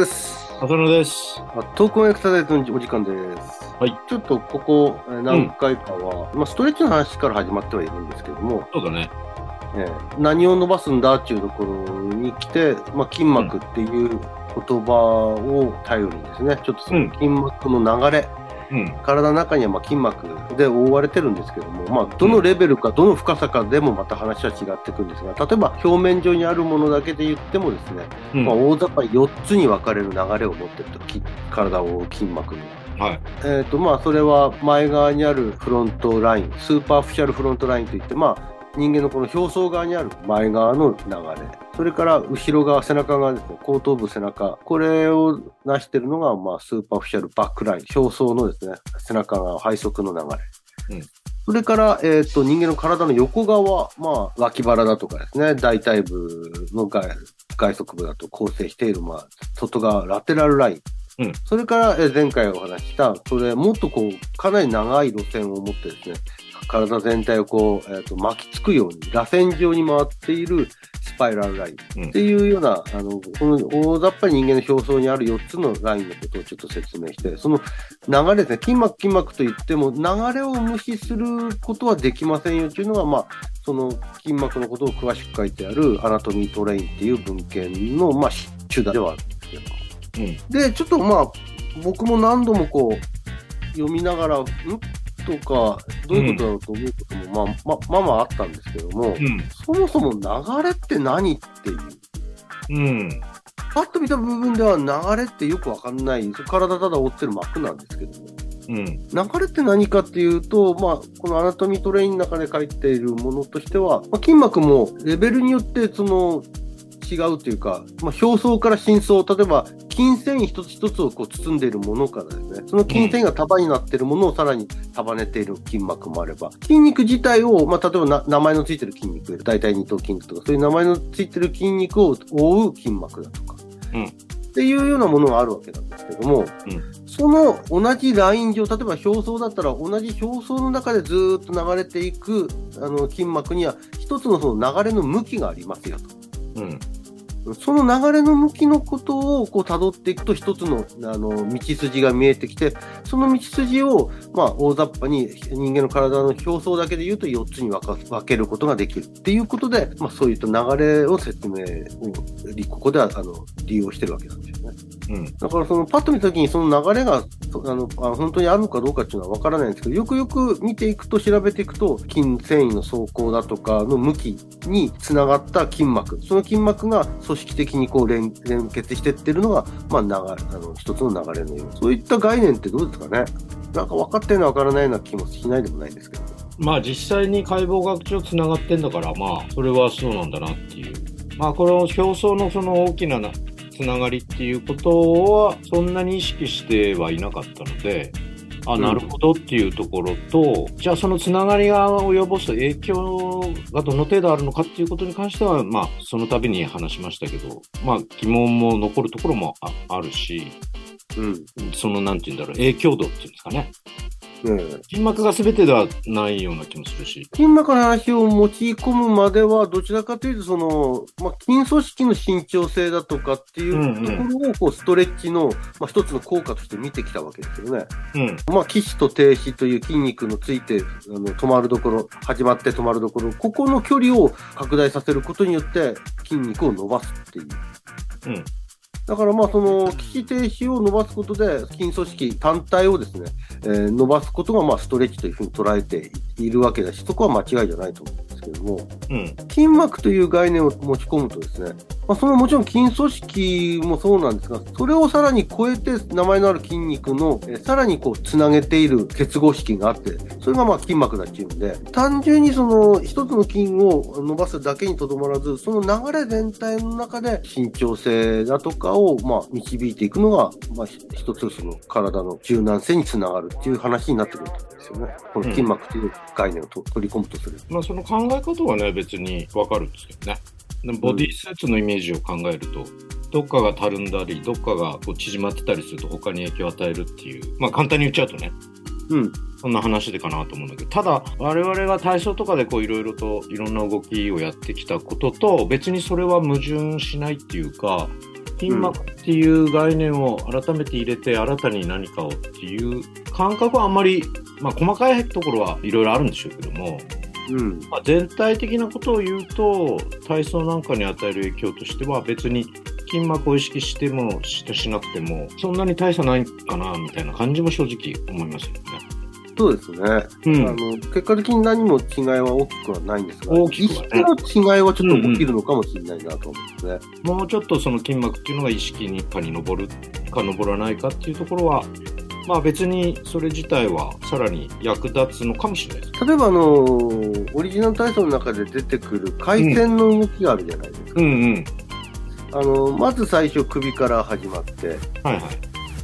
です。浅野です。あトークンエクササイズのお時間です。はい。ちょっとここえー何回かは、まあ、ストレッチの話から始まってはいるんですけども、そうだね。えー何を伸ばすんだっていうところに来て、まあ、筋膜っていう言葉を頼りにですね、ちょっとその筋膜の流れ、うん。体の中にはまあ筋膜で覆われてるんですけども、まあ、どのレベルか、どの深さかでもまた話は違ってくるんですが、例えば表面上にあるものだけで言ってもですね、うん。まあ、大雑把に4つに分かれる流れを持ってると、き体を覆う筋膜には。はい。えーとまあ、それは前側にある Front Line、Superficial Front Line といって、まあ、人間のこの表層側にある前側の流れ、それから後ろ側、背中側ですね、後頭部、背中、これを成しているのが、まあ、 Superficial Back Line、表層のですね、背中側、背側の流れ。うんそれから、えっ、と、人間の体の横側、まあ、脇腹だとかですね、大腿部の外外側部だと構成している、まあ、外側、ラテラルライン。うんそれから、えー前回お話しした、それ、もっとこう、かなり長い路線を持ってですね、体全体をこう、えーと巻きつくように、螺旋状に回っているスパイラルラインっていうような、あの、この大雑把に人間の表層にある4つのラインのことをちょっと説明して、その流れですね、筋膜筋膜といっても、流れを無視することはできませんよっていうのが、まあ、その筋膜のことを詳しく書いてある Anatomy Train っていう文献の、まあ、手段ではあるんですけども。うん。で、ちょっとまあ、僕も何度もこう、読みながら、ん？とか、どういうことだろうと思うことも、まあ、ままあまああったんですけども、うん。そもそも流れって何っていう。うん。パッと見た部分では流れってよくわかんない、体ただ覆ってる膜なんですけども、うん。流れって何かっていうと、まあ、この Anatomy Train の中で書いているものとしては、まあ、筋膜もレベルによってその違うというか、まあ、表層から深層、例えば筋繊維一つ一つをこう包んでいるものからですね、その筋繊維が束になっているものをさらに束ねている筋膜もあれば、筋肉自体を、まあ、例えばな名前のついてる筋肉、大腿二頭筋肉とか、そういう名前のついてる筋肉を覆う筋膜だとか、うん。っていうようなものがあるわけなんですけども、その同じライン上、例えば表層だったら同じ表層の中でずーっと流れていくあの筋膜には一つのその流れの向きがありますようん。と。その流れの向きのことをこう辿っていくと一つのあの道筋が見えてきて、その道筋をまあ大雑把に人間の体の表層だけで言うと4つに分か分けることができるっていうことで、まあそういった流れを説明をここではあの利用してるわけなんですよね。うん。だからそのパッと見たときにその流れがそあのあ本当にあるのかどうかっていうのは分からないんですけど、よくよく見ていくと調べていくと、筋繊維の走行だとかの向きにつながった筋膜、その筋膜が組織的にこう連連結していってるのが、まあ、流れあの一つの流れのようそういった概念ってどうですかね？なんか分かってるのは分からないような気もしないでもないんですけど。まあ実際に解剖学上つながってんだから、まあそれはそうなんだなっていう。まあこの表層のその大きななつながりっていうことはそんなに意識してはいなかったので、あ、なるほどっていうところと、じゃあそのつながりが及ぼす影響がどの程度あるのかっていうことに関しては、まあその度に話しましたけど、まあ疑問も残るところもああるし、うんそのなんて言うんだろう、影響度っていうんですかね。ねえ筋膜が全てではないような気もするし。筋膜の話を持ち込むまでは、どちらかというと、その、まあ、筋組織の伸長性だとかっていううんうんところを、こう、ストレッチの、まあ、一つの効果として見てきたわけですよね。うん。まあ、起死と停止という筋肉のついて、あの、止まるところ、始まって止まるところ、ここの距離を拡大させることによって、筋肉を伸ばすっていう。うん。だからまあその起死停止を伸ばすことで筋組織単体をですね、えー伸ばすことがまあストレッチというふうに捉えているわけだし、そこは間違いじゃないと思うんですけども、うん。筋膜という概念を持ち込むとですね、まあ、そのもちろん筋組織もそうなんですが、それをさらに超えて名前のある筋肉の、えさらにこうつなげている結合式があって、それがまあ筋膜だっていうんで、単純にその一つの筋を伸ばすだけにとどまらず、その流れ全体の中で伸長性だとかをまあ導いていくのが、まあ一つその体の柔軟性につながるっていう話になってくると思うんですよね。この筋膜という概念を取り込むとする。まあその考え方はね、別にわかるんですけどね。ボディスーツのイメージを考えると、どっかがたるんだり、どっかがこう縮まってたりすると他に影響を与えるっていう、まあ簡単に言っちゃうとね、うん。そんな話でかなと思うんだけど、ただ、我々が体操とかでこういろいろといろんな動きをやってきたことと、別にそれは矛盾しないっていうか、筋膜っていう概念を改めて入れて、新たに何かをっていう感覚はあんまり、まあ、細かいところはいろいろあるんでしょうけども、うん。まあ、全体的なことを言うと、体操なんかに与える影響としては、別に筋膜を意識してもししなくても、そんなに大差ないかなみたいな感じも正直思いますよね。そうですね。うんあの結果的に何も違いは大きくはないんですが、ね意識の違いはちょっと起きるのかもしれないなと思うんですね。もうちょっとその筋膜っていうのが意識に下に上るか上らないかっていうところは、まあ別にそれ自体はさらに役立つのかもしれないです。例えばあのオリジナル体操の中で出てくる回線の動きがあるじゃないですか。うんうん。あのまず最初首から始まって、はいは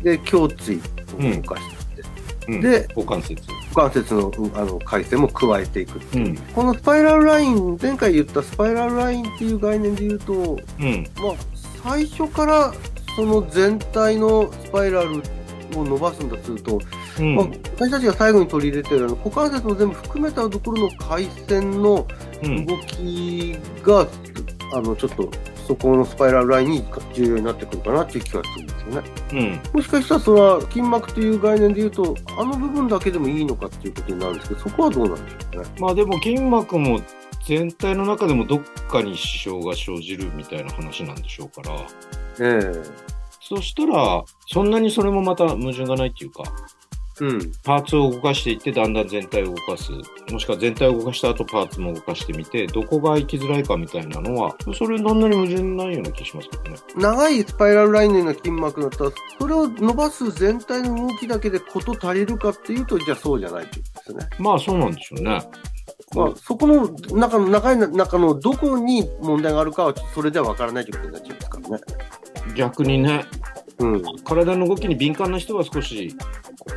い。で、胸椎を動かして、うん、で、股関節。股関節のうんあの回線も加えていく。うん。このスパイラルライン、前回言ったスパイラルラインっていう概念で言うと、うん。まあ、最初からその全体のスパイラルを伸ばすんだとすると、うん。まあ、私たちが最後に取り入れてる股関節も全部含めたところの回線のうん。動きが、あのちょっとそこのスパイラルラインに重要になってくるかなっていう気がするんですよね。うん。もしかしたらそれは筋膜という概念で言うと、あの部分だけでもいいのかっていうことになるんですけど、そこはどうなんでしょうね。まあでも筋膜も全体の中でもどっかに支障が生じるみたいな話なんでしょうから、えそしたら、そんなにそれもまた矛盾がないっていうか、えうん。パーツを動かしていって、だんだん全体を動かす。もしくは全体を動かした後、パーツも動かしてみて、どこが行きづらいかみたいなのは、それそんなに矛盾ないような気しますけどね。長いスパイラルラインのような筋膜だったら、それを伸ばす全体の動きだけでこと足りるかっていうと、じゃあそうじゃないっていうことですね。まあそうなんでしょうね。まあ、そこの中の、長い中のどこに問題があるかは、それでは分からないということになっちゃいますからね。逆にね、うん。体の動きに敏感な人は少し、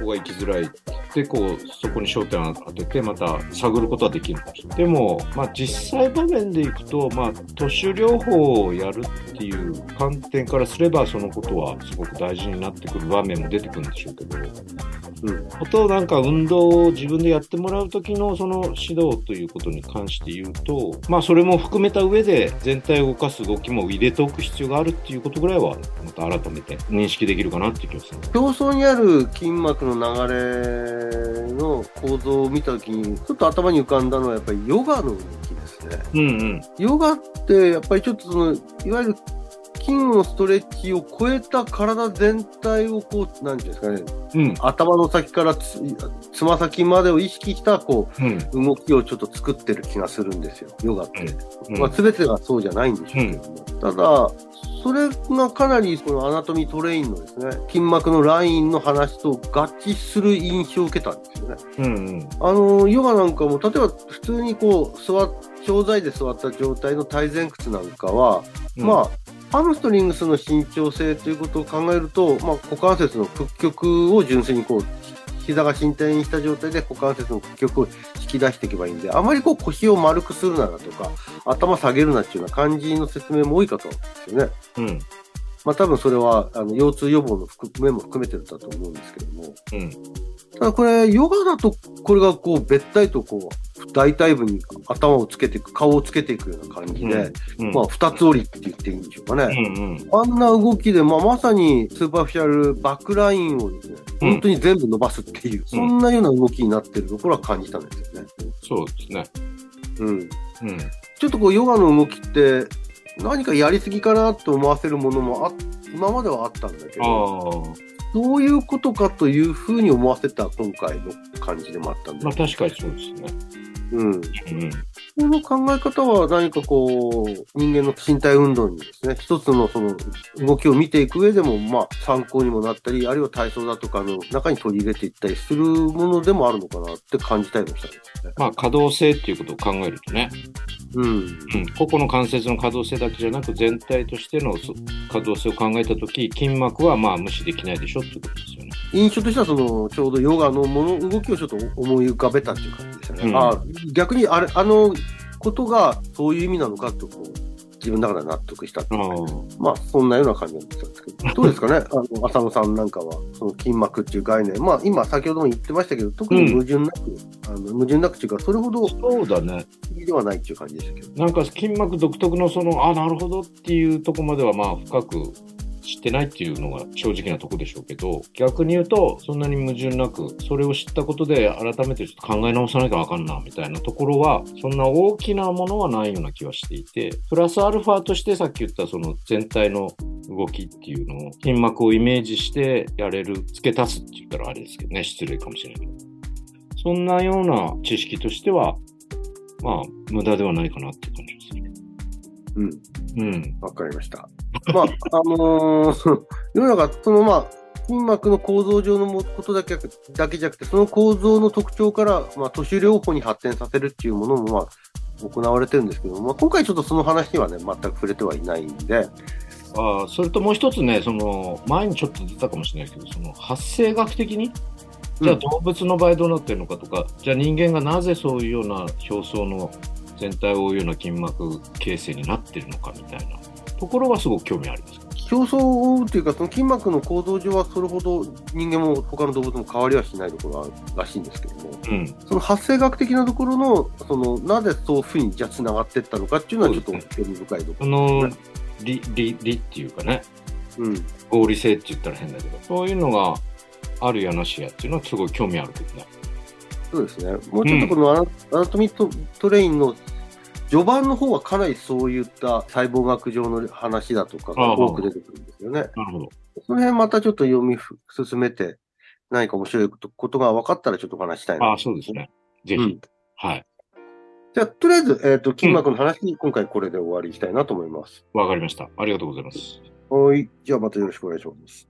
ここが行きづらい。で、こう、そこに焦点を当てて、また探ることはできる。でも、まあ実際場面でいくと、まあ、都市療法をやるっていう観点からすれば、そのことはすごく大事になってくる場面も出てくるんでしょうけど、うん。あとなんか運動を自分でやってもらう時のその指導ということに関して言うと、まあそれも含めた上で全体を動かす動きも入れておく必要があるっていうことぐらいは、また改めて認識できるかなっていう気がする。表層にある筋膜の流れの構造を見たときに、ちょっと頭に浮かんだのはやっぱりヨガの動きですね。うんうん。ヨガってやっぱりちょっとその、いわゆる筋のストレッチを超えた体全体をこう、なんていうんですかね、うん。頭の先からつま先までを意識したこうん。う動きをちょっと作ってる気がするんですよ、ヨガって。うんまあ、全てがそうじゃないんでしょうけども。ただ、それがかなりこの Anatomy Train のですね、筋膜のラインの話と合致する印象を受けたんですよね。うんうん。あの、ヨガなんかも、例えば普通にこう、座っ、長座位で座った状態の体前屈なんかは、まあ、ハムストリングスの伸長性ということを考えると、まあ、股関節の屈曲を純粋にこう、膝が伸展した状態で股関節の屈曲を引き出していけばいいんで、あまりこう腰を丸くするならとか、頭下げるなっていうような感じの説明も多いかと思うんですよね。うん。まあ多分それは、あの、腰痛予防の含面も含めてだと思うんですけども。うん。ただこれ、ヨガだと、これがこう、べったりとこう、大腿部に頭をつけていく、顔をつけていくような感じで、うん。まあ、二つ折りって言っていいんでしょうかね。うんうん。あんな動きで、まあ、まさにスーパーフィシャルバックラインをですね、うん本当に全部伸ばすっていう、そんなような動きになってるところは感じたんですよね。そうですね。うん。うん。ちょっとこう、ヨガの動きって、何かやりすぎかなと思わせるものもあ、今まではあったんだけあど、あ。どういうことかというふうに思わせた今回の感じでもあったんでまあ確かにそうですね。うん。うん。この考え方は何かこう、人間の身体運動にですね、一つのその動きを見ていく上でも、まあ参考にもなったり、あるいは体操だとかの中に取り入れていったりするものでもあるのかなって感じたりもしたんですね。まあ可動性っていうことを考えるとね、うん。うん、個々の関節の可動性だけじゃなく全体としてのそ可動性を考えたとき、筋膜はまあ無視できないでしょっていうことですよね。印象としてはその、ちょうどヨガのもの、動きをちょっと思い浮かべたっていう感じでしたね。うん。あ逆にあれ、あのことがそういう意味なのかと、こう、自分の中で納得したっていうか。あまあ、そんなような感じなんですけど、どうですかね、あの浅野さんなんかは、その筋膜っていう概念、まあ、今、先ほども言ってましたけど、特に矛盾なく、あの矛盾なくっていうか、それほどそうだね。ではないっていう感じでしたけど。なんか筋膜独特のその、あ、なるほどっていうとこまではまあ深く知ってないっていうのが正直なとこでしょうけど、逆に言うと、そんなに矛盾なく、それを知ったことで改めてちょっと考え直さなきゃわかんな、みたいなところは、そんな大きなものはないような気はしていて、プラスアルファとしてさっき言ったその全体の動きっていうのを、筋膜をイメージしてやれる、付け足すって言ったらあれですけどね、失礼かもしれないけど。そんなような知識としては、まあ、無駄ではないかなっていう感じ。うん。うん。わかりました。まあ、あのー 世の中、そのまあ、筋膜の構造上のことだけだけじゃなくて、その構造の特徴から、まあ、都市療法に発展させるっていうものも、まあ、行われてるんですけど、まあ、今回ちょっとその話にはね、全く触れてはいないんで、ああ、それともう一つね、その、前にちょっと出たかもしれないけど、その、発生学的に、じゃあうん動物の場合どうなってるのかとか、じゃあ人間がなぜそういうような表層の全体を覆うような筋膜形成になってるのかみたいなところはすごく興味あります。表層を覆うというか、その筋膜の構造上はそれほど人間も他の動物も変わりはしないところがあるらしいんですけども、うん。その発生学的なところの、その、なぜそういうふうにじゃあ繋がっていったのかっていうのはちょっと興味深いとこその、理、理、理っていうかね、ろ。うん。合理性って言ったら変だけど、そういうのがあるやなしやっていうのはすごい興味あるけどね。そうですね。もうちょっとこのアナ,、アナトミートレインの序盤の方はかなりそういった細胞学上の話だとかが多く出てくるんですよね。なるほど。その辺またちょっと読みふ進めて、何か面白いことが分かったらちょっとお話したいな。ああ、そうですね。ぜひ。うんはい。じゃあ、とりあえず、えっ、と、筋膜の話、今回これで終わりにしたいなと思います。わかりました。ありがとうございます。はい。じゃあまたよろしくお願いします。